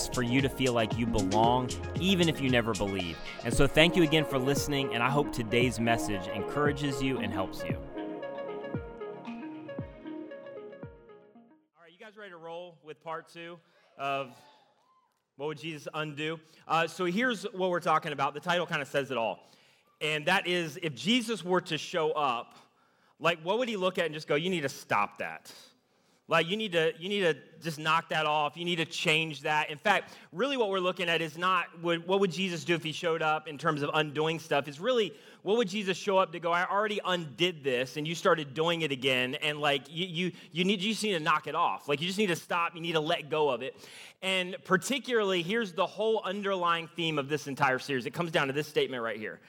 is for you to feel like you belong, even if you never believe. And so, thank you again for listening, and I hope today's message encourages you and helps you. All right, you guys ready to roll with part two of what would Jesus undo? Uh, so, here's what we're talking about. The title kind of says it all. And that is if Jesus were to show up, like, what would he look at and just go, you need to stop that? Like you need to you need to just knock that off. You need to change that. In fact, really what we're looking at is not what, what would Jesus do if he showed up in terms of undoing stuff. It's really what would Jesus show up to go, I already undid this and you started doing it again and like you you you need you just need to knock it off. Like you just need to stop, you need to let go of it. And particularly here's the whole underlying theme of this entire series. It comes down to this statement right here.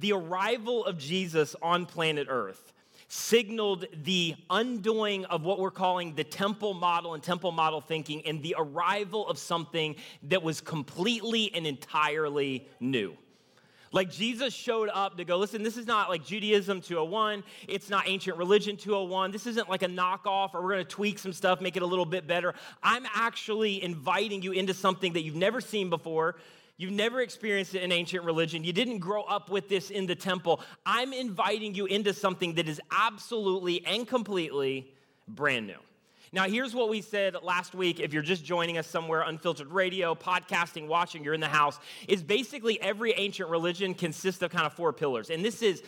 The arrival of Jesus on planet Earth signaled the undoing of what we're calling the temple model and temple model thinking and the arrival of something that was completely and entirely new. Like Jesus showed up to go, listen, this is not like Judaism 201. It's not ancient religion 201. This isn't like a knockoff or we're going to tweak some stuff, make it a little bit better. I'm actually inviting you into something that you've never seen before. You've never experienced it in ancient religion. You didn't grow up with this in the temple. I'm inviting you into something that is absolutely and completely brand new. Now, here's what we said last week. If you're just joining us somewhere, unfiltered radio, podcasting, watching, you're in the house, is basically every ancient religion consists of kind of four pillars. And this is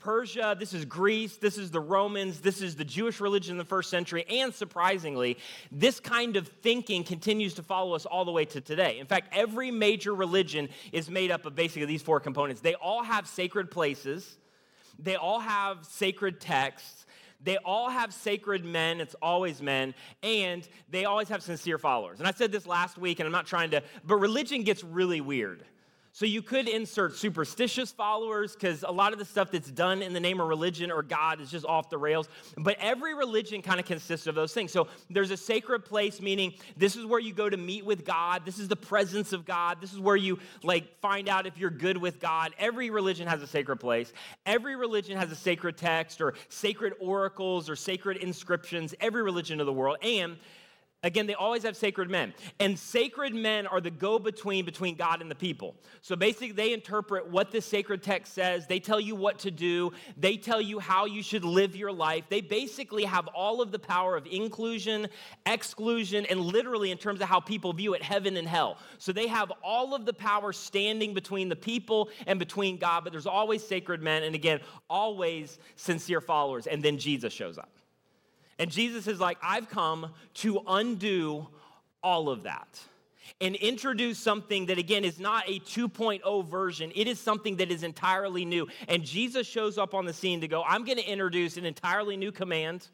Persia, this is Greece, this is the Romans, this is the Jewish religion in the first century, and surprisingly, this kind of thinking continues to follow us all the way to today. In fact, every major religion is made up of basically these four components. They all have sacred places, they all have sacred texts, they all have sacred men, it's always men, and they always have sincere followers. And I said this last week, and I'm not trying to, but religion gets really weird. So you could insert superstitious followers because a lot of the stuff that's done in the name of religion or God is just off the rails. But every religion kind of consists of those things. So there's a sacred place, meaning this is where you go to meet with God. This is the presence of God. This is where you like find out if you're good with God. Every religion has a sacred place. Every religion has a sacred text or sacred oracles or sacred inscriptions. Every religion of the world. And Again, they always have sacred men. And sacred men are the go between between God and the people. So basically, they interpret what the sacred text says. They tell you what to do. They tell you how you should live your life. They basically have all of the power of inclusion, exclusion, and literally in terms of how people view it, heaven and hell. So they have all of the power standing between the people and between God, but there's always sacred men. And again, always sincere followers. And then Jesus shows up. And Jesus is like, I've come to undo all of that and introduce something that, again, is not a 2.0 version. It is something that is entirely new. And Jesus shows up on the scene to go, I'm going to introduce an entirely new command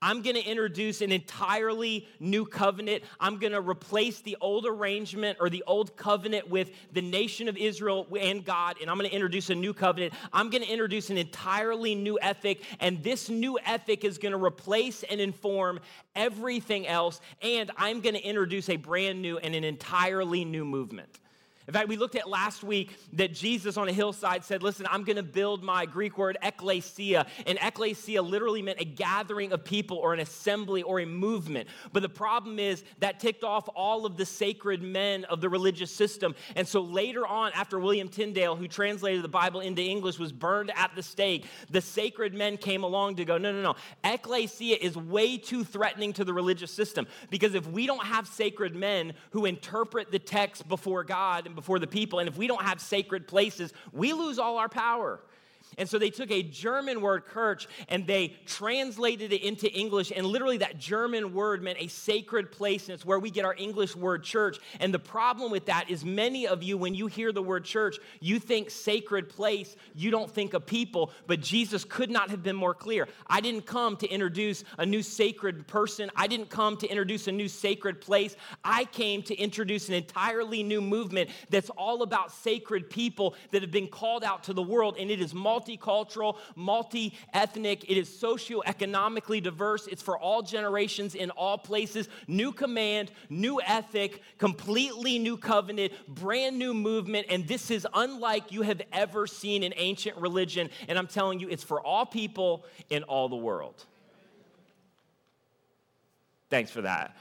I'm going to introduce an entirely new covenant. I'm going to replace the old arrangement or the old covenant with the nation of Israel and God, and I'm going to introduce a new covenant. I'm going to introduce an entirely new ethic, and this new ethic is going to replace and inform everything else, and I'm going to introduce a brand new and an entirely new movement. In fact, we looked at last week that Jesus on a hillside said, Listen, I'm going to build my Greek word ekklesia. And ekklesia literally meant a gathering of people or an assembly or a movement. But the problem is that ticked off all of the sacred men of the religious system. And so later on, after William Tyndale, who translated the Bible into English, was burned at the stake, the sacred men came along to go, No, no, no. Ekklesia is way too threatening to the religious system. Because if we don't have sacred men who interpret the text before God, before the people. And if we don't have sacred places, we lose all our power. And so they took a German word, Kirch, and they translated it into English. And literally, that German word meant a sacred place. And it's where we get our English word church. And the problem with that is, many of you, when you hear the word church, you think sacred place, you don't think of people. But Jesus could not have been more clear. I didn't come to introduce a new sacred person, I didn't come to introduce a new sacred place. I came to introduce an entirely new movement that's all about sacred people that have been called out to the world. And it is multi multicultural, multi ethnic, it is socioeconomically diverse, it's for all generations in all places. New command, new ethic, completely new covenant, brand new movement, and this is unlike you have ever seen in ancient religion. And I'm telling you, it's for all people in all the world. Thanks for that.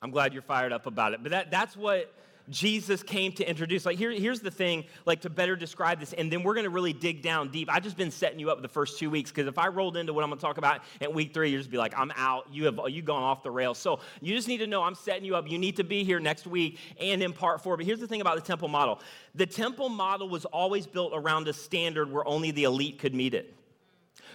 I'm glad you're fired up about it. But that, that's what Jesus came to introduce. Like, here, here's the thing, like, to better describe this, and then we're going to really dig down deep. I've just been setting you up the first two weeks because if I rolled into what I'm going to talk about at week three, you'd just be like, I'm out. You have you gone off the rails. So you just need to know I'm setting you up. You need to be here next week and in part four. But here's the thing about the temple model the temple model was always built around a standard where only the elite could meet it.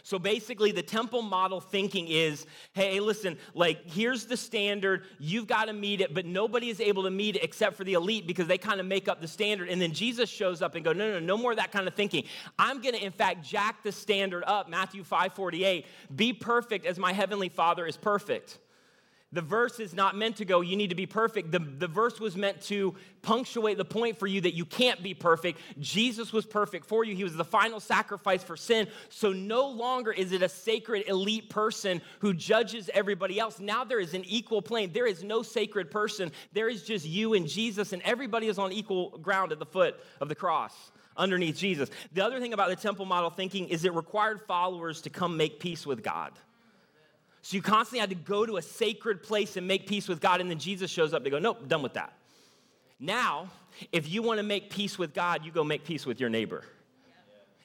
So basically, the temple model thinking is hey, listen, like, here's the standard. You've got to meet it, but nobody is able to meet it except for the elite because they kind of make up the standard. And then Jesus shows up and go, no, no, no more of that kind of thinking. I'm going to, in fact, jack the standard up. Matthew 5 48. Be perfect as my heavenly Father is perfect. The verse is not meant to go, you need to be perfect. The, the verse was meant to punctuate the point for you that you can't be perfect. Jesus was perfect for you. He was the final sacrifice for sin. So no longer is it a sacred elite person who judges everybody else. Now there is an equal plane. There is no sacred person. There is just you and Jesus, and everybody is on equal ground at the foot of the cross underneath Jesus. The other thing about the temple model thinking is it required followers to come make peace with God. So you constantly had to go to a sacred place and make peace with God, and then Jesus shows up. to go, Nope, done with that. Now, if you want to make peace with God, you go make peace with your neighbor.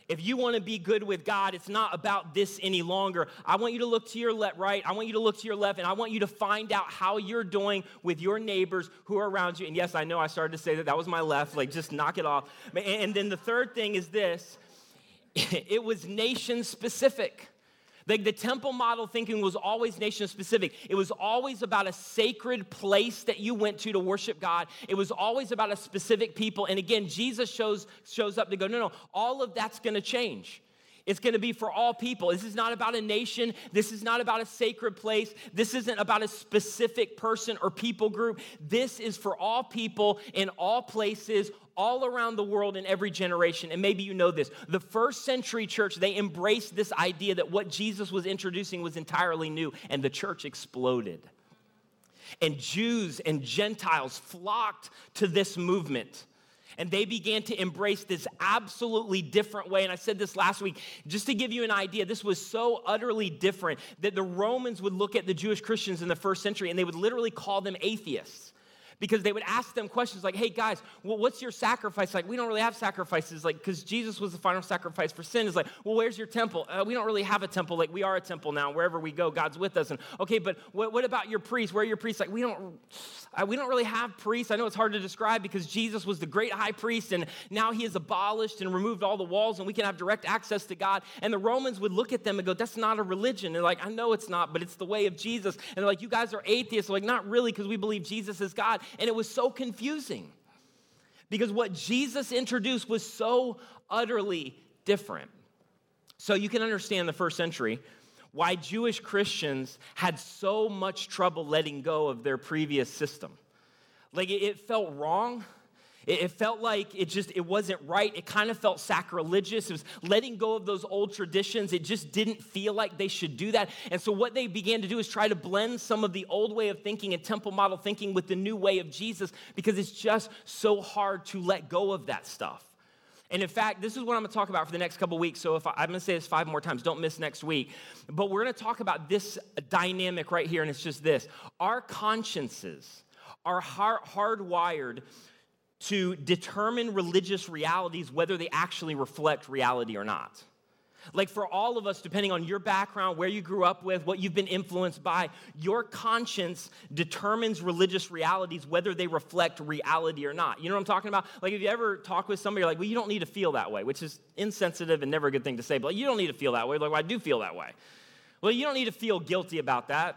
If you want to be good with God, it's not about this any longer. I want you to look to your left, right. I want you to look to your left, and I want you to find out how you're doing with your neighbors who are around you. And yes, I know I started to say that. That was my left. Like, just knock it off. And then the third thing is this it was nation specific. The, the temple model thinking was always nation specific. It was always about a sacred place that you went to to worship God. It was always about a specific people. And again, Jesus shows, shows up to go, no, no, all of that's going to change. It's going to be for all people. This is not about a nation. This is not about a sacred place. This isn't about a specific person or people group. This is for all people in all places, all around the world in every generation. And maybe you know this. The first century church, they embraced this idea that what Jesus was introducing was entirely new, and the church exploded. And Jews and Gentiles flocked to this movement and they began to embrace this absolutely different way. And I said this last week, just to give you an idea, this was so utterly different that the Romans would look at the Jewish Christians in the first century and they would literally call them atheists because they would ask them questions like, hey guys, well, what's your sacrifice? Like, we don't really have sacrifices, like, because Jesus was the final sacrifice for sin. Is like, well, where's your temple? Uh, we don't really have a temple. Like, we are a temple now. Wherever we go, God's with us. And okay, but what, what about your priests? Where are your priests? Like, we don't, uh, we don't really have priests. I know it's hard to describe because Jesus was the great high priest, and now he has abolished and removed all the walls, and we can have direct access to God. And the Romans would look at them and go, that's not a religion. And like, I know it's not, but it's the way of Jesus. And they're like, you guys are atheists. They're like, not really, because we believe Jesus is God. And it was so confusing because what Jesus introduced was so utterly different. So you can understand the first century why Jewish Christians had so much trouble letting go of their previous system. Like it felt wrong it, felt like it just it wasn't right. It kind of felt sacrilegious. It was letting go of those old traditions. It just didn't feel like they should do that. And so what they began to do is try to blend some of the old way of thinking and temple model thinking with the new way of Jesus because it's just so hard to let go of that stuff. And in fact, this is what I'm going to talk about for the next couple weeks. So if I, am going to say this five more times, don't miss next week. But we're going to talk about this dynamic right here, and it's just this: our consciences are hard, hardwired to determine religious realities whether they actually reflect reality or not. Like for all of us, depending on your background, where you grew up with, what you've been influenced by, your conscience determines religious realities, whether they reflect reality or not. You know what I'm talking about? Like if you ever talk with somebody, you're like, well, you don't need to feel that way, which is insensitive and never a good thing to say, but like, you don't need to feel that way. Like, well, I do feel that way. Well, you don't need to feel guilty about that.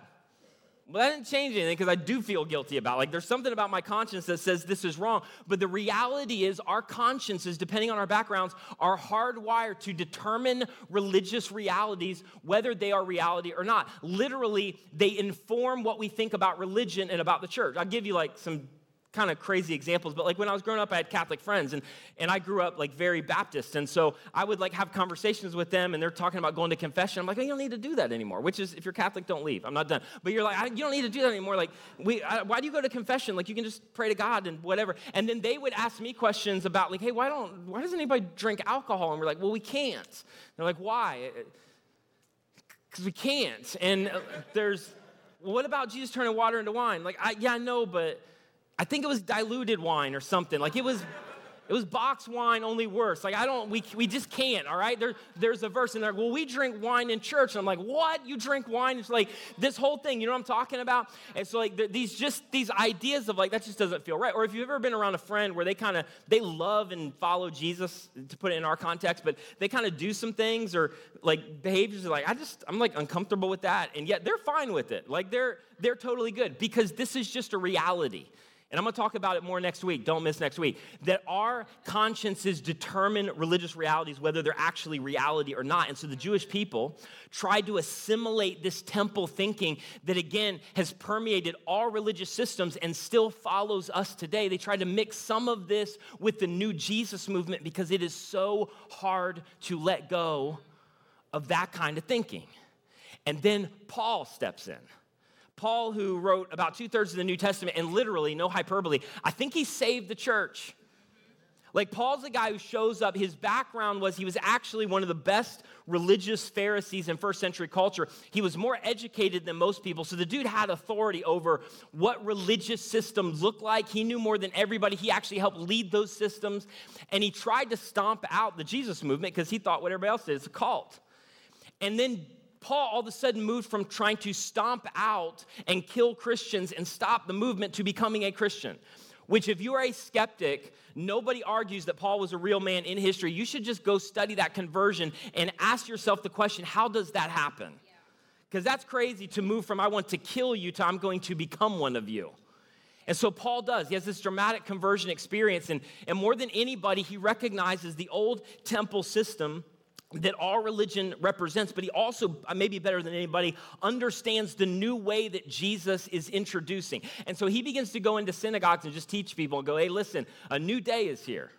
Well, that didn't change anything because I do feel guilty about. It. Like there's something about my conscience that says this is wrong. But the reality is our consciences, depending on our backgrounds, are hardwired to determine religious realities, whether they are reality or not. Literally, they inform what we think about religion and about the church. I'll give you like some kind of crazy examples, but like when I was growing up, I had Catholic friends, and, and I grew up like very Baptist. And so I would like have conversations with them, and they're talking about going to confession. I'm like, oh, you don't need to do that anymore, which is if you're Catholic, don't leave. I'm not done. But you're like, you don't need to do that anymore. Like, we, I, why do you go to confession? Like, you can just pray to God and whatever. And then they would ask me questions about, like, hey, why don't, why doesn't anybody drink alcohol? And we're like, well, we can't. They're like, why? Because we can't. And uh, there's, what about Jesus turning water into wine? Like, I, yeah, I know, but I think it was diluted wine or something. Like it was it was box wine, only worse. Like, I don't, we, we just can't, all right? There, there's a verse in there, well, we drink wine in church. And I'm like, what? You drink wine? It's like this whole thing, you know what I'm talking about? And so, like, these just, these ideas of like, that just doesn't feel right. Or if you've ever been around a friend where they kind of, they love and follow Jesus, to put it in our context, but they kind of do some things or like behaviors are like, I just, I'm like uncomfortable with that. And yet they're fine with it. Like, they're, they're totally good because this is just a reality and I'm going to talk about it more next week. Don't miss next week. That our consciences determine religious realities, whether they're actually reality or not. And so the Jewish people tried to assimilate this temple thinking that, again, has permeated all religious systems and still follows us today. They tried to mix some of this with the new Jesus movement because it is so hard to let go of that kind of thinking. And then Paul steps in. Paul, who wrote about two thirds of the New Testament, and literally, no hyperbole, I think he saved the church. Like, Paul's the guy who shows up. His background was he was actually one of the best religious Pharisees in first century culture. He was more educated than most people. So the dude had authority over what religious systems looked like. He knew more than everybody. He actually helped lead those systems. And he tried to stomp out the Jesus movement because he thought what everybody else did. It's a cult. And then Paul all of a sudden moved from trying to stomp out and kill Christians and stop the movement to becoming a Christian. Which, if you are a skeptic, nobody argues that Paul was a real man in history. You should just go study that conversion and ask yourself the question how does that happen? Because that's crazy to move from I want to kill you to I'm going to become one of you. And so Paul does. He has this dramatic conversion experience. And, and more than anybody, he recognizes the old temple system that all religion represents, but he also, uh, maybe better than anybody, understands the new way that Jesus is introducing. And so he begins to go into synagogues and just teach people and go, hey, listen, a new day is here.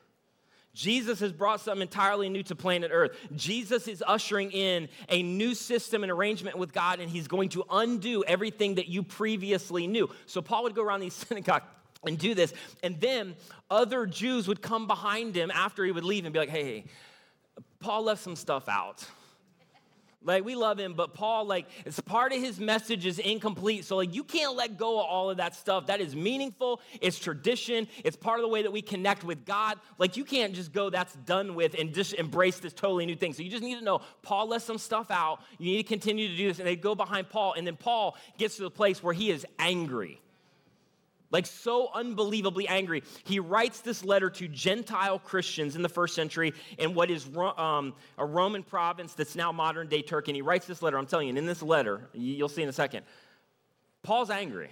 Jesus has brought something entirely new to planet Earth. Jesus is ushering in a new system and arrangement with God, and he's going to undo everything that you previously knew. So Paul would go around these synagogues and do this, and then other Jews would come behind him after he would leave and be like, hey, Paul left some stuff out. Like we love him, but Paul, like, it's part of his message is incomplete. So, like, you can't let go of all of that stuff. That is meaningful. It's tradition. It's part of the way that we connect with God. Like, you can't just go, that's done with, and just embrace this totally new thing. So you just need to know Paul left some stuff out. You need to continue to do this. And they go behind Paul, and then Paul gets to the place where he is angry like so unbelievably angry. He writes this letter to Gentile Christians in the first century in what is um, a Roman province that's now modern day Turkey. And he writes this letter. I'm telling you, in this letter, you'll see in a second, Paul's angry.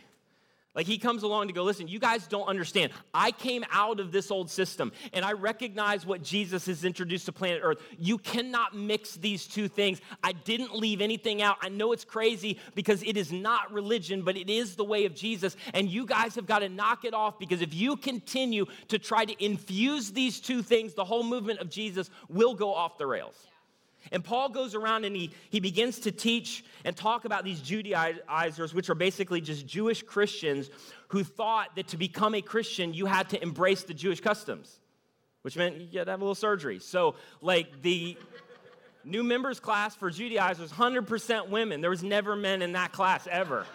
Like he comes along to go, listen, you guys don't understand. I came out of this old system and I recognize what Jesus has introduced to planet Earth. You cannot mix these two things. I didn't leave anything out. I know it's crazy because it is not religion, but it is the way of Jesus. And you guys have got to knock it off because if you continue to try to infuse these two things, the whole movement of Jesus will go off the rails. And Paul goes around and he, he begins to teach and talk about these Judaizers, which are basically just Jewish Christians who thought that to become a Christian, you had to embrace the Jewish customs, which meant you had to have a little surgery. So, like, the new members class for Judaizers, 100% women. There was never men in that class ever.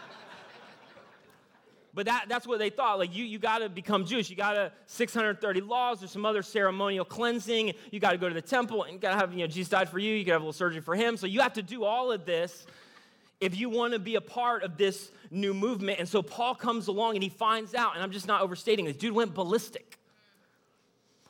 But that, that's what they thought. Like, you, you got to become Jewish. You got to 630 laws. There's some other ceremonial cleansing. You got to go to the temple and you got to have, you know, Jesus died for you. You got to have a little surgery for him. So you have to do all of this if you want to be a part of this new movement. And so Paul comes along and he finds out, and I'm just not overstating this, dude went ballistic.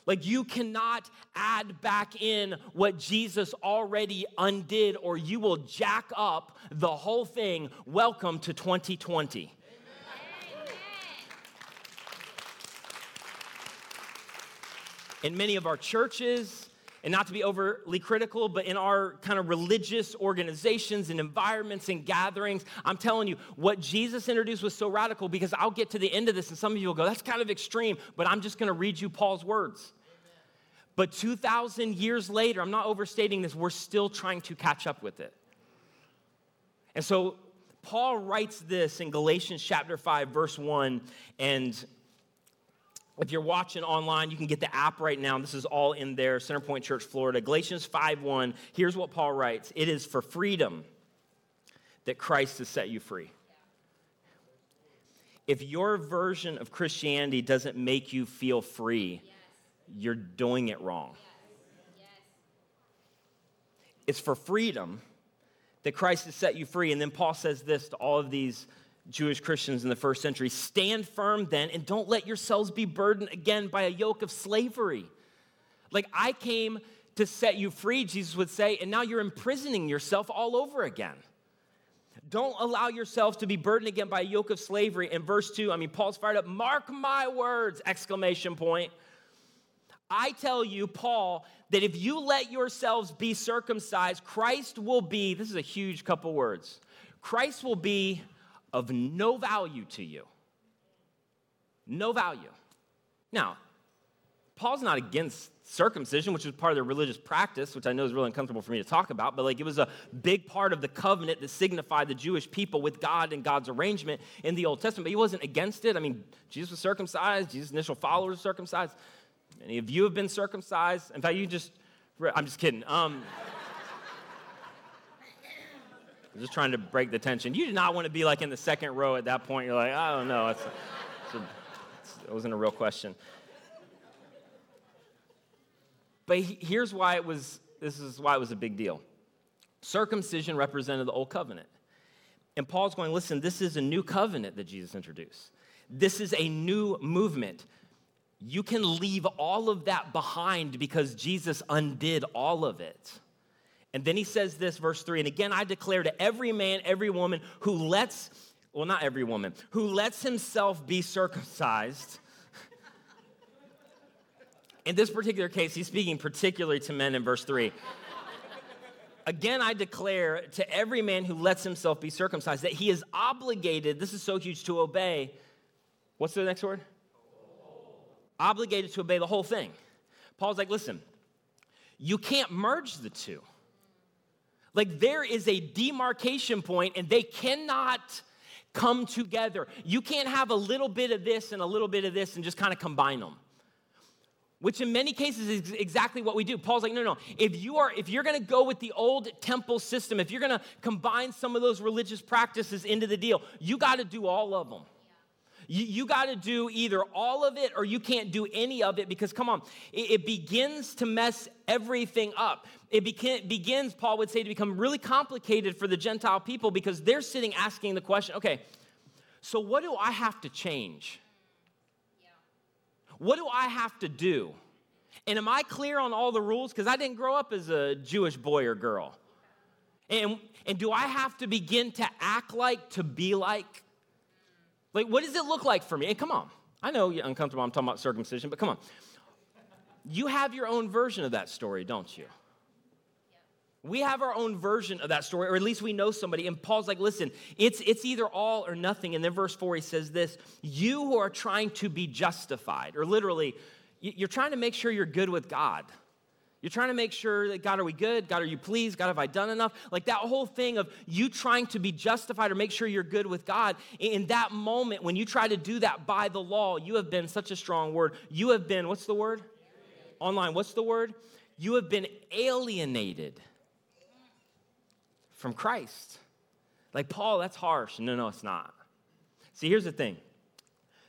Like, you cannot add back in what Jesus already undid, or you will jack up the whole thing. Welcome to 2020. In many of our churches, and not to be overly critical, but in our kind of religious organizations and environments and gatherings, I'm telling you, what Jesus introduced was so radical because I'll get to the end of this and some of you will go, that's kind of extreme, but I'm just gonna read you Paul's words. But 2,000 years later, I'm not overstating this, we're still trying to catch up with it. And so Paul writes this in Galatians chapter 5, verse 1, and if you're watching online, you can get the app right now. This is all in there, Centerpoint Church, Florida. Galatians 5:1. Here's what Paul writes: It is for freedom that Christ has set you free. If your version of Christianity doesn't make you feel free, you're doing it wrong. It's for freedom that Christ has set you free. And then Paul says this to all of these Jewish Christians in the first century stand firm then and don't let yourselves be burdened again by a yoke of slavery. Like, I came to set you free, Jesus would say, and now you're imprisoning yourself all over again. Don't allow yourself to be burdened again by a yoke of slavery. In verse 2, I mean, Paul's fired up, mark my words, exclamation point. I tell you, Paul, that if you let yourselves be circumcised, Christ will be, this is a huge couple words, Christ will be of no value to you. No value. Now, Paul's not against circumcision, which was part of the religious practice, which I know is really uncomfortable for me to talk about, but like it was a big part of the covenant that signified the Jewish people with God and God's arrangement in the Old Testament. But he wasn't against it. I mean, Jesus was circumcised, Jesus' initial followers were circumcised. Any of you have been circumcised? In fact, you just, I'm just kidding. Um, I'm just trying to break the tension. You do not want to be like in the second row at that point. You're like, I don't know. A, it wasn't a real question. But here's why it was, this is why it was a big deal. Circumcision represented the old covenant. And Paul's going, listen, this is a new covenant that Jesus introduced. This is a new movement. You can leave all of that behind because Jesus undid all of it. And then he says this, verse 3 And again, I declare to every man, every woman who lets, well, not every woman, who lets himself be circumcised. in this particular case, he's speaking particularly to men in verse 3. Again, I declare to every man who lets himself be circumcised that he is obligated, this is so huge, to obey. What's the next word? Obligated to obey the whole thing. Paul's like, listen, you can't merge the two. Like there is a demarcation point and they cannot come together. You can't have a little bit of this and a little bit of this and just kind of combine them. Which in many cases is exactly what we do. Paul's like, no, no. If you are, if you're gonna go with the old temple system, if you're gonna combine some of those religious practices into the deal, you gotta do all of them. You, you got to do either all of it or you can't do any of it because, come on, it, it begins to mess everything up. It beca- begins, Paul would say, to become really complicated for the Gentile people because they're sitting asking the question okay, so what do I have to change? What do I have to do? And am I clear on all the rules? Because I didn't grow up as a Jewish boy or girl. And, and do I have to begin to act like, to be like? Like, what does it look like for me? And come on, I know you're uncomfortable. I'm talking about circumcision, but come on. You have your own version of that story, don't you? We have our own version of that story, or at least we know somebody. And Paul's like, listen, it's, it's either all or nothing. And then verse 4, he says this You who are trying to be justified, or literally, you're trying to make sure you're good with God. You're trying to make sure that God, are we good? God, are you pleased? God, have I done enough? Like that whole thing of you trying to be justified or make sure you're good with God. In that moment, when you try to do that by the law, you have been such a strong word. You have been, what's the word? Online, what's the word? You have been alienated from Christ. Like, Paul, that's harsh. No, no, it's not. See, here's the thing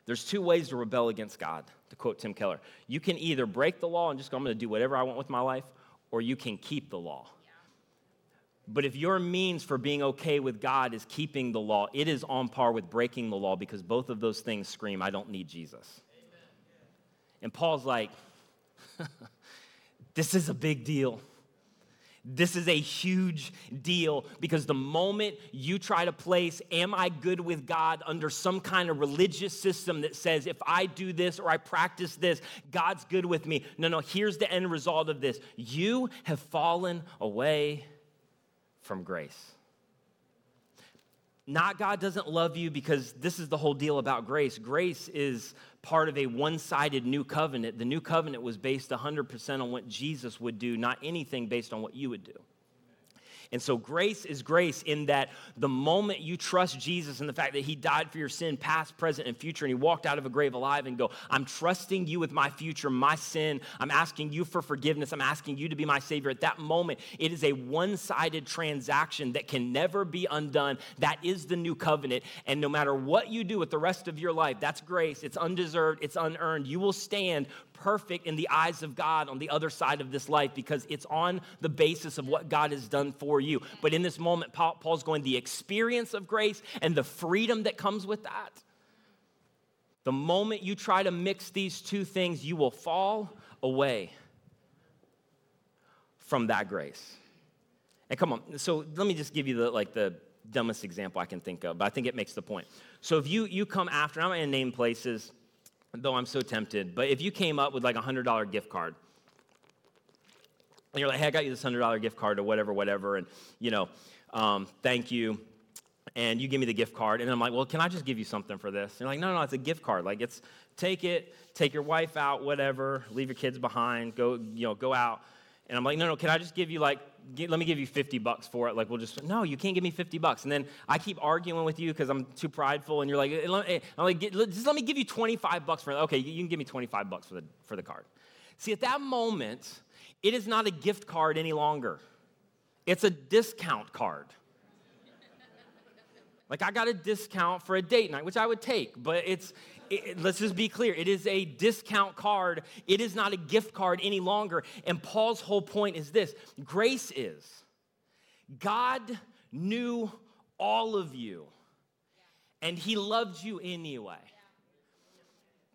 There's two ways to rebel against God, to quote Tim Keller. You can either break the law and just go, I'm going to do whatever I want with my life, or you can keep the law. But if your means for being okay with God is keeping the law, it is on par with breaking the law because both of those things scream, I don't need Jesus. Amen. And Paul's like, this is a big deal. This is a huge deal because the moment you try to place, Am I good with God under some kind of religious system that says, if I do this or I practice this, God's good with me. No, no, here's the end result of this you have fallen away from grace. Not God doesn't love you because this is the whole deal about grace. Grace is part of a one sided new covenant. The new covenant was based 100% on what Jesus would do, not anything based on what you would do. And so grace is grace in that the moment you trust Jesus and the fact that he died for your sin, past, present, and future, and he walked out of a grave alive and go, I'm trusting you with my future, my sin. I'm asking you for forgiveness. I'm asking you to be my savior. At that moment, it is a one sided transaction that can never be undone. That is the new covenant. And no matter what you do with the rest of your life, that's grace. It's undeserved, it's unearned. You will stand perfect in the eyes of God on the other side of this life because it's on the basis of what God has done for you. But in this moment, Paul, Paul's going, the experience of grace and the freedom that comes with that. The moment you try to mix these two things, you will fall away from that grace. And come on, so let me just give you the like the dumbest example I can think of, but I think it makes the point. So if you you come after, I'm gonna name places though I'm so tempted. But if you came up with like a $100 gift card, and you're like, hey, I got you this $100 gift card or whatever, whatever, and, you know, um, thank you. And you give me the gift card, and I'm like, well, can I just give you something for this? And you're like, no, no, no, it's a gift card. Like, it's take it, take your wife out, whatever, leave your kids behind, go, you know, go out. And I'm like, no, no, can I just give you like, let me give you 50 bucks for it? Like, we'll just, no, you can't give me 50 bucks. And then I keep arguing with you because I'm too prideful. And you're like, eh, I'm like, just let me give you 25 bucks for it. Okay, you can give me 25 bucks for the, for the card. See, at that moment, it is not a gift card any longer. It's a discount card. Like I got a discount for a date night, which I would take, but it's it, let's just be clear it is a discount card, it is not a gift card any longer. And Paul's whole point is this grace is God knew all of you, and he loved you anyway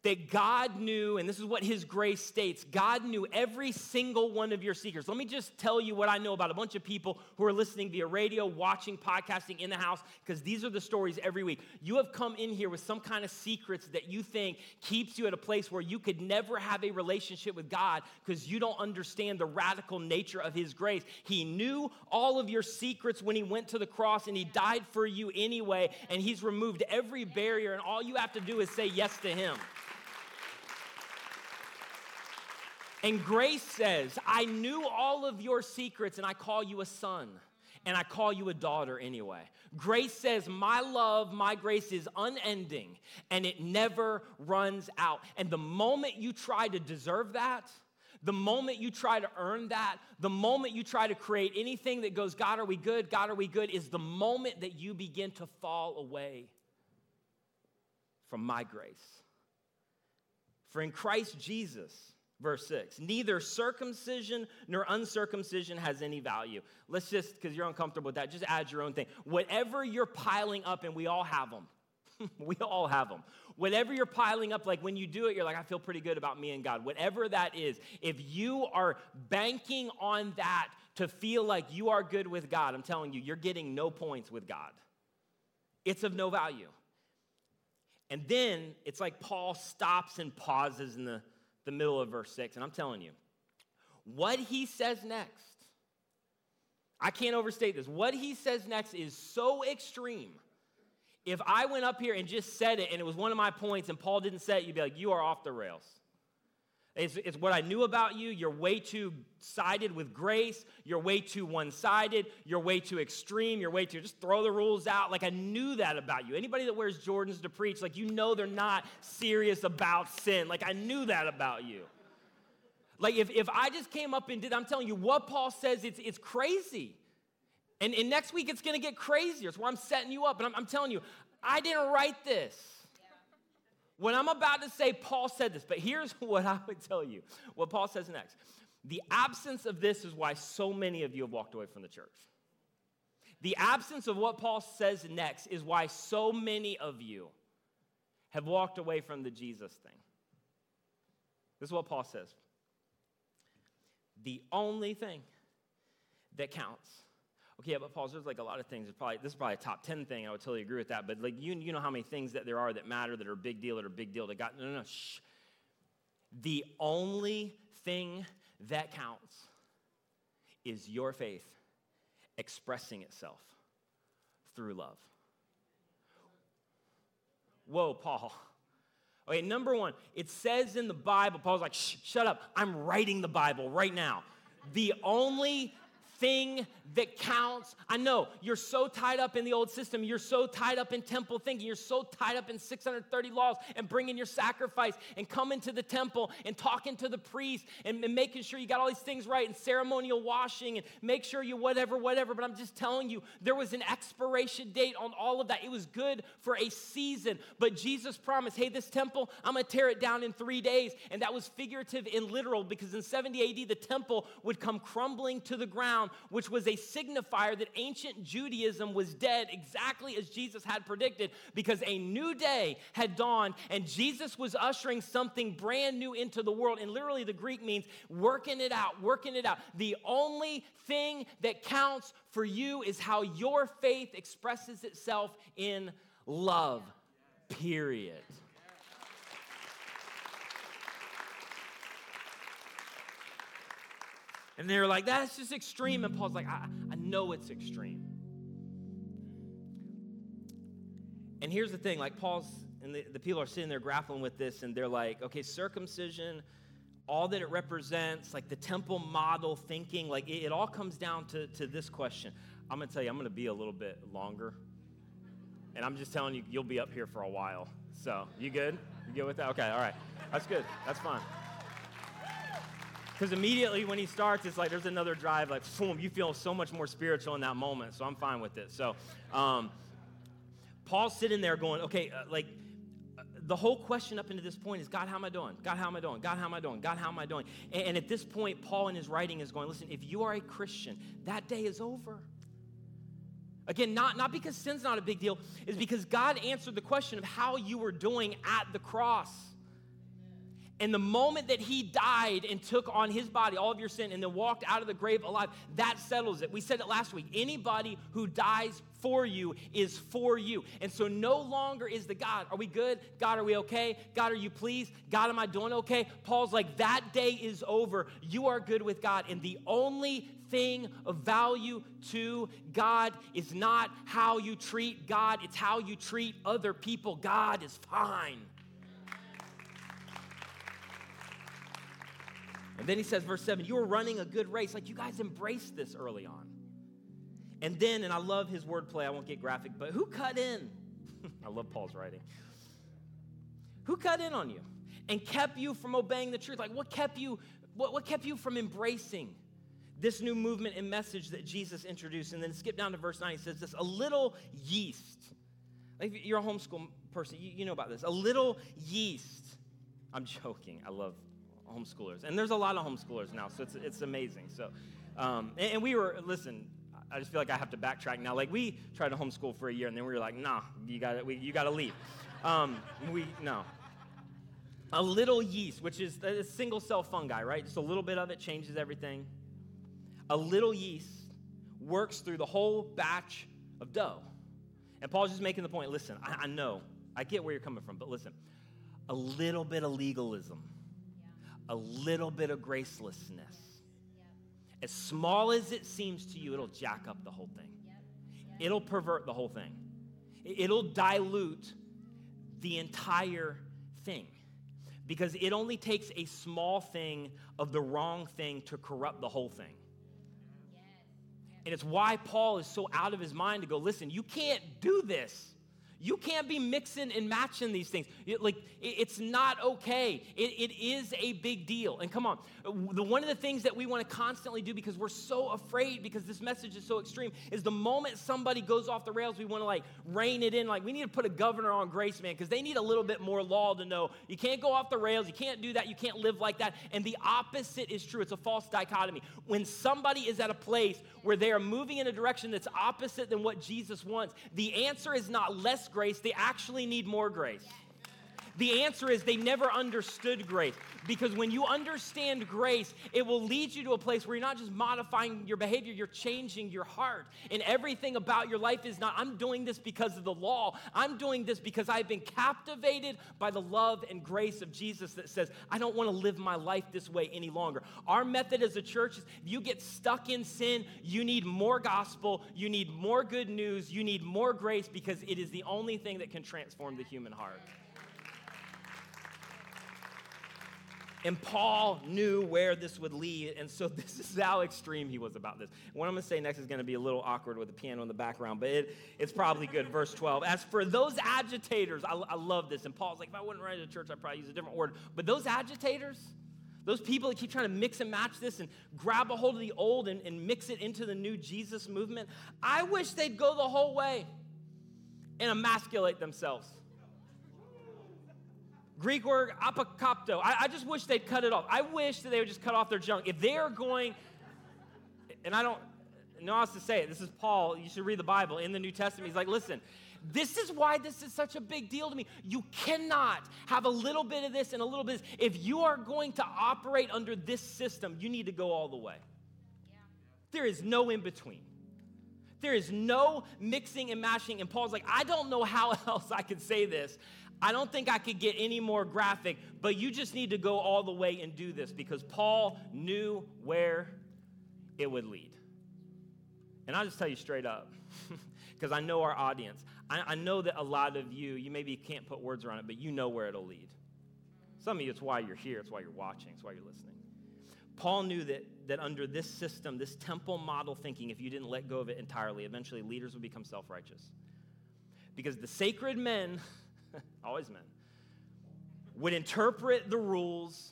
that God knew, and this is what His grace states God knew every single one of your secrets. Let me just tell you what I know about a bunch of people who are listening via radio, watching, podcasting in the house, because these are the stories every week. You have come in here with some kind of secrets that you think keeps you at a place where you could never have a relationship with God because you don't understand the radical nature of His grace. He knew all of your secrets when He went to the cross and He died for you anyway, and He's removed every barrier, and all you have to do is say yes to Him. And grace says, I knew all of your secrets and I call you a son and I call you a daughter anyway. Grace says, My love, my grace is unending and it never runs out. And the moment you try to deserve that, the moment you try to earn that, the moment you try to create anything that goes, God, are we good? God, are we good? is the moment that you begin to fall away from my grace. For in Christ Jesus, Verse 6 Neither circumcision nor uncircumcision has any value. Let's just, because you're uncomfortable with that, just add your own thing. Whatever you're piling up, and we all have them, we all have them. Whatever you're piling up, like when you do it, you're like, I feel pretty good about me and God. Whatever that is, if you are banking on that to feel like you are good with God, I'm telling you, you're getting no points with God. It's of no value. And then it's like Paul stops and pauses in the the middle of verse 6. And I'm telling you, what he says next, I can't overstate this. What he says next is so extreme. If I went up here and just said it and it was one of my points and Paul didn't say it, you'd be like, you are off the rails. It's, it's, what I knew about you. You're way too sided with grace. You're way too one sided. You're way too extreme. You're way too, just throw the rules out. Like I knew that about you. Anybody that wears Jordans to preach, like you know they're not serious about sin. Like I knew that about you. Like if, if I just came up and did, I'm telling you what Paul says, it's, it's crazy. And, and next week it's gonna get crazier. It's why I'm setting you up. And I'm, I'm telling you, I didn't write this. What I'm about to say, Paul said this, but here's what I would tell you what Paul says next. The absence of this is why so many of you have walked away from the church. The absence of what Paul says next is why so many of you have walked away from the Jesus thing. This is what Paul says. The only thing that counts. Okay, but Paul, there's like a lot of things. probably, this is probably a top 10 thing. I would totally agree with that. But like you, you know how many things that there are that matter, that are big deal, that are big deal, that God. no, no, no, shh. The only thing that counts is your faith expressing itself through love. Whoa, Paul. Okay, number one, it says in the Bible, Paul's like, shut up, I'm writing the Bible right now. The only thing that counts. I know you're so tied up in the old system. You're so tied up in temple thinking. You're so tied up in 630 laws and bringing your sacrifice and coming to the temple and talking to the priest and, and making sure you got all these things right and ceremonial washing and make sure you whatever, whatever. But I'm just telling you, there was an expiration date on all of that. It was good for a season. But Jesus promised, hey, this temple, I'm going to tear it down in three days. And that was figurative and literal because in 70 AD, the temple would come crumbling to the ground, which was a signifier that ancient Judaism was dead exactly as Jesus had predicted because a new day had dawned and Jesus was ushering something brand new into the world. And literally, the Greek means working it out, working it out. The only thing that counts for you is how your faith expresses itself in love, period. And they were like, that's just extreme. And Paul's like, I, I know it's extreme. And here's the thing like, Paul's, and the, the people are sitting there grappling with this, and they're like, okay, circumcision, all that it represents, like the temple model thinking, like it, it all comes down to, to this question. I'm gonna tell you, I'm gonna be a little bit longer. And I'm just telling you, you'll be up here for a while. So, you good? You good with that? Okay, all right. That's good. That's fine. Because immediately when he starts, it's like there's another drive, like, boom, you feel so much more spiritual in that moment. So I'm fine with it. So um, Paul's sitting there going, okay, uh, like, the whole question up into this point is God, how am I doing? God, how am I doing? God, how am I doing? God, how am I doing? And, and at this point, Paul in his writing is going, listen, if you are a Christian, that day is over. Again, not, not because sin's not a big deal, is because God answered the question of how you were doing at the cross. And the moment that he died and took on his body all of your sin and then walked out of the grave alive, that settles it. We said it last week. Anybody who dies for you is for you. And so no longer is the God, are we good? God, are we okay? God, are you pleased? God, am I doing okay? Paul's like, that day is over. You are good with God. And the only thing of value to God is not how you treat God, it's how you treat other people. God is fine. And then he says, verse 7, you are running a good race. Like you guys embraced this early on. And then, and I love his wordplay, I won't get graphic, but who cut in? I love Paul's writing. Who cut in on you and kept you from obeying the truth? Like what kept you, what, what kept you from embracing this new movement and message that Jesus introduced? And then skip down to verse 9, he says this, a little yeast. Like you're a homeschool person, you, you know about this. A little yeast. I'm joking. I love homeschoolers. And there's a lot of homeschoolers now, so it's, it's amazing. So, um, and, and, we were, listen, I just feel like I have to backtrack now. Like, we tried to homeschool for a year, and then we were like, nah, you gotta, we, you gotta leave. Um, we, no. A little yeast, which is a single cell fungi, right? Just a little bit of it changes everything. A little yeast works through the whole batch of dough. And Paul's just making the point listen, I, I know, I get where you're coming from, but listen, a little bit of legalism a little bit of gracelessness. As small as it seems to you, it'll jack up the whole thing. It'll pervert the whole thing. It'll dilute the entire thing. Because it only takes a small thing of the wrong thing to corrupt the whole thing. And it's why Paul is so out of his mind to go, listen, you can't do this. You can't be mixing and matching these things. It, like, it, it's not okay. It, it is a big deal. And come on, the, one of the things that we want to constantly do because we're so afraid, because this message is so extreme, is the moment somebody goes off the rails, we want to like rein it in. Like, we need to put a governor on grace, man, because they need a little bit more law to know you can't go off the rails, you can't do that, you can't live like that. And the opposite is true. It's a false dichotomy. When somebody is at a place where they are moving in a direction that's opposite than what Jesus wants, the answer is not less grace, they actually need more grace. The answer is they never understood grace. Because when you understand grace, it will lead you to a place where you're not just modifying your behavior, you're changing your heart. And everything about your life is not, I'm doing this because of the law. I'm doing this because I've been captivated by the love and grace of Jesus that says, I don't want to live my life this way any longer. Our method as a church is if you get stuck in sin, you need more gospel, you need more good news, you need more grace because it is the only thing that can transform the human heart. And Paul knew where this would lead. And so this is how extreme he was about this. What I'm going to say next is going to be a little awkward with the piano in the background, but it, it's probably good. Verse 12. As for those agitators, I, I love this. And Paul's like, if I wouldn't write it to church, I'd probably use a different word. But those agitators, those people that keep trying to mix and match this and grab a hold of the old and, and mix it into the new Jesus movement, I wish they'd go the whole way and emasculate themselves. Greek word apokopto. I, I, just wish they'd cut it off. I wish that they would just cut off their junk. If they're going, and I don't know how else to say it, this is Paul. You should read the Bible in the New Testament. He's like, listen, this is why this is such a big deal to me. You cannot have a little bit of this and a little bit of this. If you are going to operate under this system, you need to go all the way. Yeah. There is no in between. There is no mixing and mashing. And Paul's like, I don't know how else I could say this I don't think I could get any more graphic, but you just need to go all the way and do this because Paul knew where it would lead. And I'll just tell you straight up, because I know our audience. I, I, know that a lot of you, you maybe can't put words around it, but you know where it'll lead. Some of you, it's why you're here, it's why you're watching, it's why you're listening. Paul knew that, that under this system, this temple model thinking, if you didn't let go of it entirely, eventually leaders would become self righteous. Because the sacred men, always men, would interpret the rules,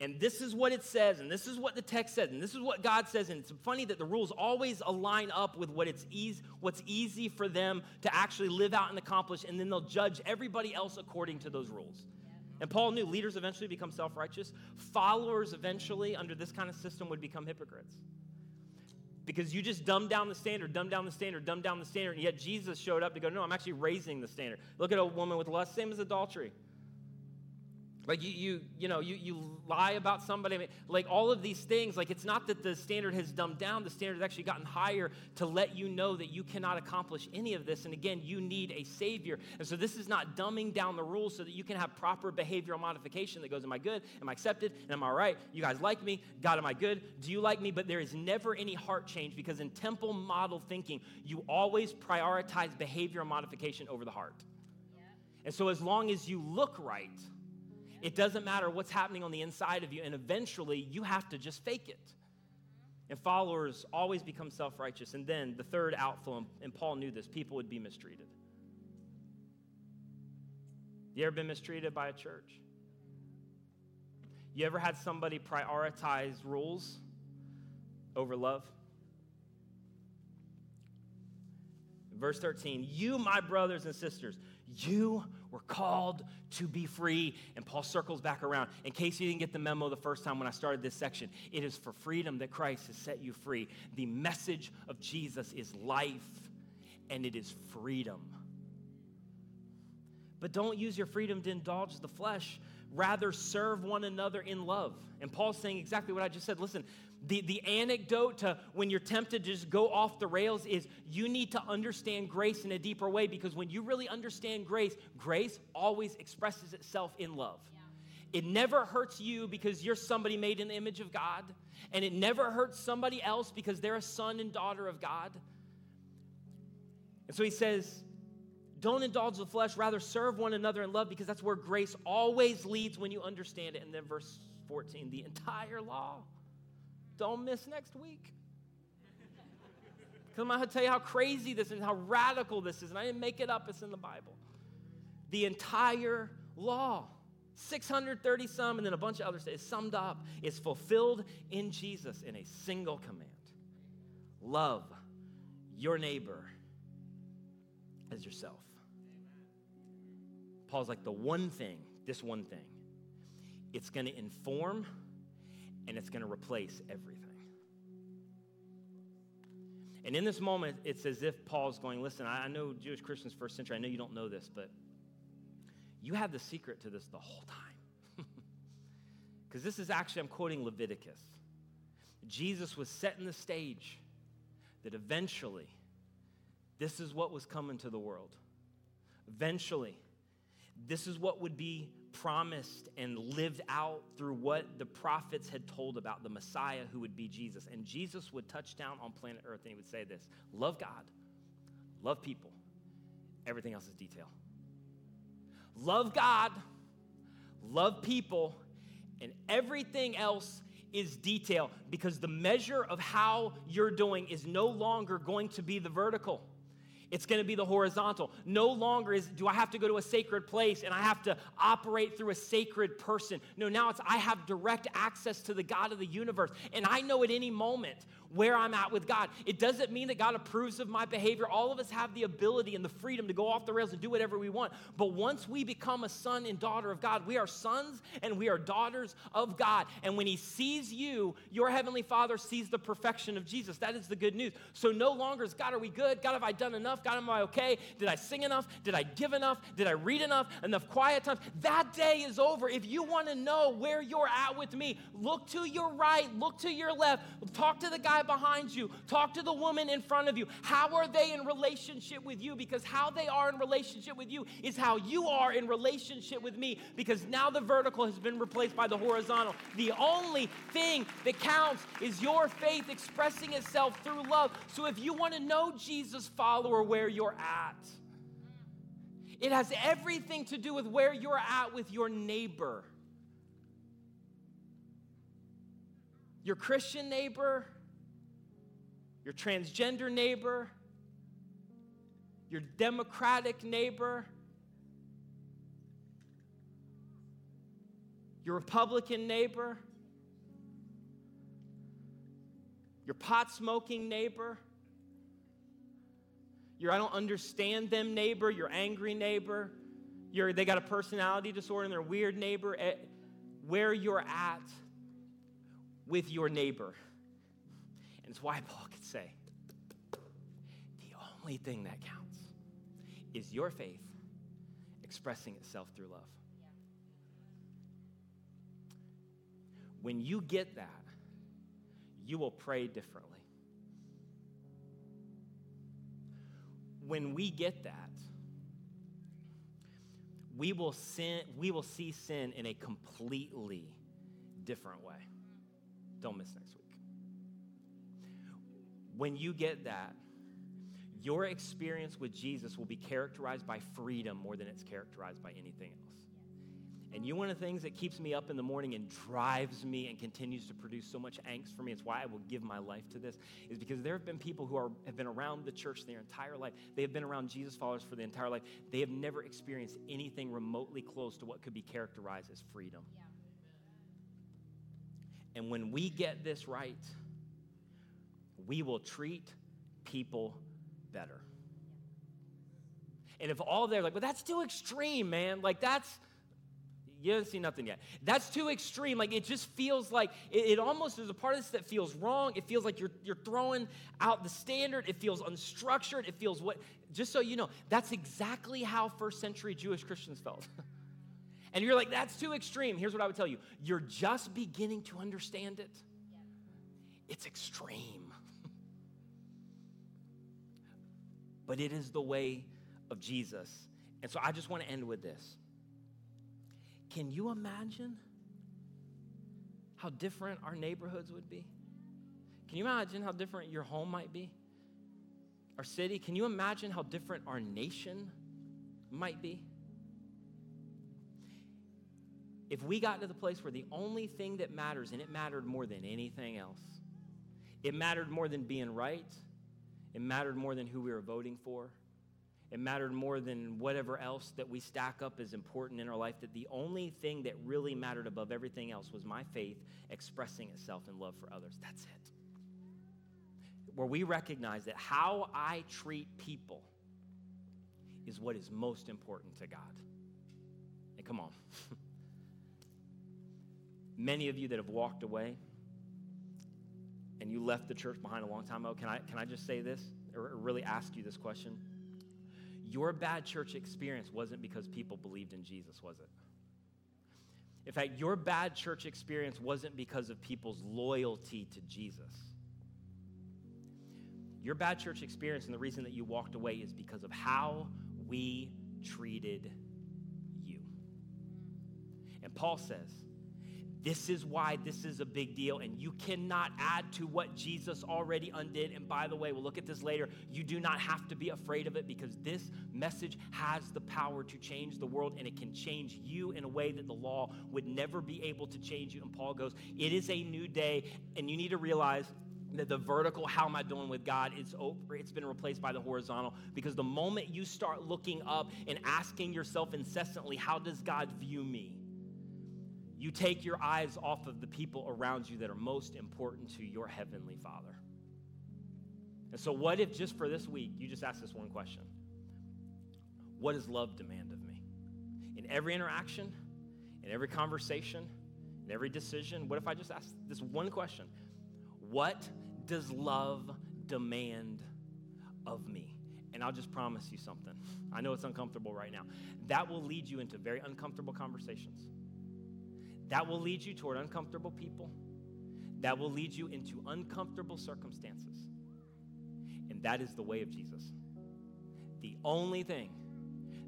and this is what it says, and this is what the text says, and this is what God says. And it's funny that the rules always align up with what it's easy, what's easy for them to actually live out and accomplish, and then they'll judge everybody else according to those rules. And Paul knew leaders eventually become self righteous. Followers eventually, under this kind of system, would become hypocrites because you just dumb down the standard, dumb down the standard, dumb down the standard. And yet Jesus showed up to go, no, I'm actually raising the standard. Look at a woman with lust, same as adultery. Like you, you, you know, you, you lie about somebody. I mean, like all of these things, like it's not that the standard has dumbed down. The standard has actually gotten higher to let you know that you cannot accomplish any of this. And again, you need a savior. And so this is not dumbing down the rules so that you can have proper behavioral modification that goes, am I good? Am I accepted? And am I right? You guys like me? God, am I good? Do you like me? But there is never any heart change because in temple model thinking, you always prioritize behavioral modification over the heart. Yeah. And so as long as you look right, it doesn't matter what's happening on the inside of you, and eventually you have to just fake it. And followers always become self righteous. And then the third outflow, and Paul knew this people would be mistreated. You ever been mistreated by a church? You ever had somebody prioritize rules over love? Verse 13, you, my brothers and sisters, you were called to be free. And Paul circles back around. In case you didn't get the memo the first time when I started this section, it is for freedom that Christ has set you free. The message of Jesus is life and it is freedom. But don't use your freedom to indulge the flesh. Rather, serve one another in love. And Paul's saying exactly what I just said. Listen, the, the anecdote to when you're tempted to just go off the rails is you need to understand grace in a deeper way because when you really understand grace, grace always expresses itself in love. Yeah. It never hurts you because you're somebody made in the image of God, and it never hurts somebody else because they're a son and daughter of God. And so he says, don't indulge the flesh, rather serve one another in love because that's where grace always leads when you understand it. And then verse 14, the entire law don't miss next week. Because I'm going to tell you how crazy this is how radical this is. And I didn't make it up, it's in the Bible. The entire law, 630 some, and then a bunch of others, is summed up, is fulfilled in Jesus in a single command love your neighbor as yourself. Paul's like, the one thing, this one thing, it's going to inform and it's going to replace everything. And in this moment, it's as if Paul's going, Listen, I know Jewish Christians first century, I know you don't know this, but you have the secret to this the whole time. Because this is actually, I'm quoting Leviticus. Jesus was setting the stage that eventually this is what was coming to the world. Eventually, this is what would be promised and lived out through what the prophets had told about the Messiah who would be Jesus. And Jesus would touch down on planet Earth and he would say this love God, love people, everything else is detail. Love God, love people, and everything else is detail because the measure of how you're doing is no longer going to be the vertical. It's going to be the horizontal. No longer is do I have to go to a sacred place and I have to operate through a sacred person. No, now it's I have direct access to the God of the universe. And I know at any moment where I'm at with God. It doesn't mean that God approves of my behavior. All of us have the ability and the freedom to go off the rails and do whatever we want. But once we become a son and daughter of God, we are sons and we are daughters of God. And when He sees you, your Heavenly Father sees the perfection of Jesus. That is the good news. So no longer is God, are we good? God, have I done enough? God, am I okay? Did I sing enough? Did I give enough? Did I read enough? Enough quiet time? That day is over. If you want to know where you're at with me, look to your right, look to your left, talk to the guy behind you, talk to the woman in front of you. How are they in relationship with you? Because how they are in relationship with you is how you are in relationship with me, because now the vertical has been replaced by the horizontal. The only thing that counts is your faith expressing itself through love. So if you want to know Jesus, follower, where you're at, it has everything to do with where you're at with your neighbor. Your Christian neighbor, your transgender neighbor, your Democratic neighbor, your Republican neighbor, your pot smoking neighbor, your I don't understand them neighbor, your angry neighbor, your they got a personality disorder and they're weird neighbor, eh, where you're at with your neighbor. And it's why Paul could say the only thing that counts is your faith expressing itself through love. When you get that, you will pray differently. When we get that, we will sin we will see sin in a completely different way. Don't miss next week. When you get that, your experience with Jesus will be characterized by freedom more than it's characterized by anything else. And you one of the things that keeps me up in the morning and drives me and continues to produce so much angst for me, it's why I will give my life to this, is because there have been people who are, have been around the church their entire life. They have been around Jesus followers for the entire life. They have never experienced anything remotely close to what could be characterized as freedom. Yeah. And when we get this right, we will treat people better. And if all they're like, well, that's too extreme, man. Like, that's, you haven't seen nothing yet. That's too extreme. Like, it just feels like, it, it, almost is a part of this that feels wrong. It feels like you're, you're throwing out the standard. It feels unstructured. It feels what, just so you know, that's exactly how first century Jewish Christians felt. and you're like, that's too extreme. Here's what I would tell you you're just beginning to understand it. It's extreme. But it is the way of Jesus. And so I just want to end with this. Can you imagine how different our neighborhoods would be? Can you imagine how different your home might be? Our city? Can you imagine how different our nation might be? if we got to the place where the only thing that matters, and it mattered more than anything else, it mattered more than being right, It mattered more than who we were voting for. It mattered more than whatever else that we stack up as important in our life. That the only thing that really mattered above everything else was my faith expressing itself in love for others. That's it. Where we recognize that how I treat people is what is most important to God. And come on. Many of you that have walked away and you left the church behind a long time ago, can I, can I just say this or really ask you this question? Your bad church experience wasn't because people believed in Jesus, was it? In fact, your bad church experience wasn't because of people's loyalty to Jesus. Your bad church experience and the reason that you walked away is because of how we treated you. And Paul says, this is why this is a big deal, and you cannot add to what Jesus already undid. And by the way, we'll look at this later. You do not have to be afraid of it because this message has the power to change the world, and it can change you in a way that the law would never be able to change you. And Paul goes, It is a new day, and you need to realize that the vertical, how am I doing with God, it's over, it's been replaced by the horizontal. Because the moment you start looking up and asking yourself incessantly, How does God view me? You take your eyes off of the people around you that are most important to your heavenly Father. And so, what if just for this week you just ask this one question? What does love demand of me? In every interaction, in every conversation, in every decision, what if I just ask this one question? What does love demand of me? And I'll just promise you something. I know it's uncomfortable right now. That will lead you into very uncomfortable conversations that will lead you toward uncomfortable people. That will lead you into uncomfortable circumstances. And that is the way of Jesus. The only thing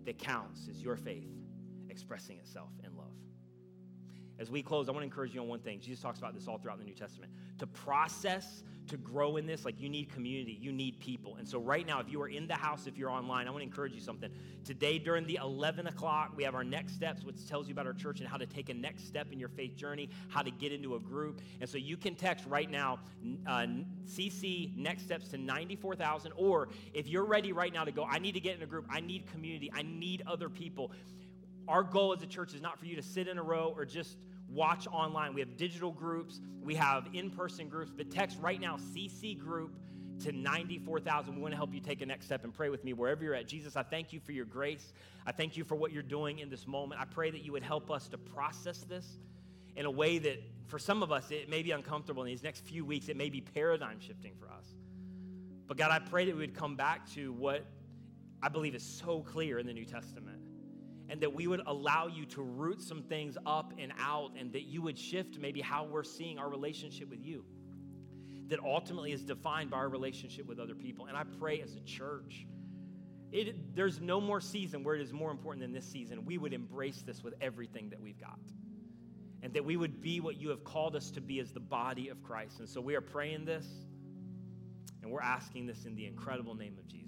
that counts is your faith expressing itself in love. As we close, I want to encourage you on one thing. Jesus talks about this all throughout the New Testament. To process to grow in this, like you need community, you need people. And so, right now, if you are in the house, if you're online, I want to encourage you something. Today, during the 11 o'clock, we have our next steps, which tells you about our church and how to take a next step in your faith journey, how to get into a group. And so, you can text right now, uh, CC next steps to 94,000. Or if you're ready right now to go, I need to get in a group, I need community, I need other people. Our goal as a church is not for you to sit in a row or just watch online. We have digital groups, we have in person groups, but text right now CC group to 94,000. We want to help you take a next step and pray with me wherever you're at. Jesus, I thank you for your grace. I thank you for what you're doing in this moment. I pray that you would help us to process this in a way that for some of us it may be uncomfortable in these next few weeks. It may be paradigm shifting for us. But God, I pray that we would come back to what I believe is so clear in the New Testament and that we would allow you to root some things up and out, and that you would shift maybe how we're seeing our relationship with you. That ultimately is defined by our relationship with other people. And I pray as a church, it, there's no more season where it is more important than this season. We would embrace this with everything that we've got. And that we would be what you have called us to be as the body of Christ. And so we are praying this, and we're asking this in the incredible name of Jesus.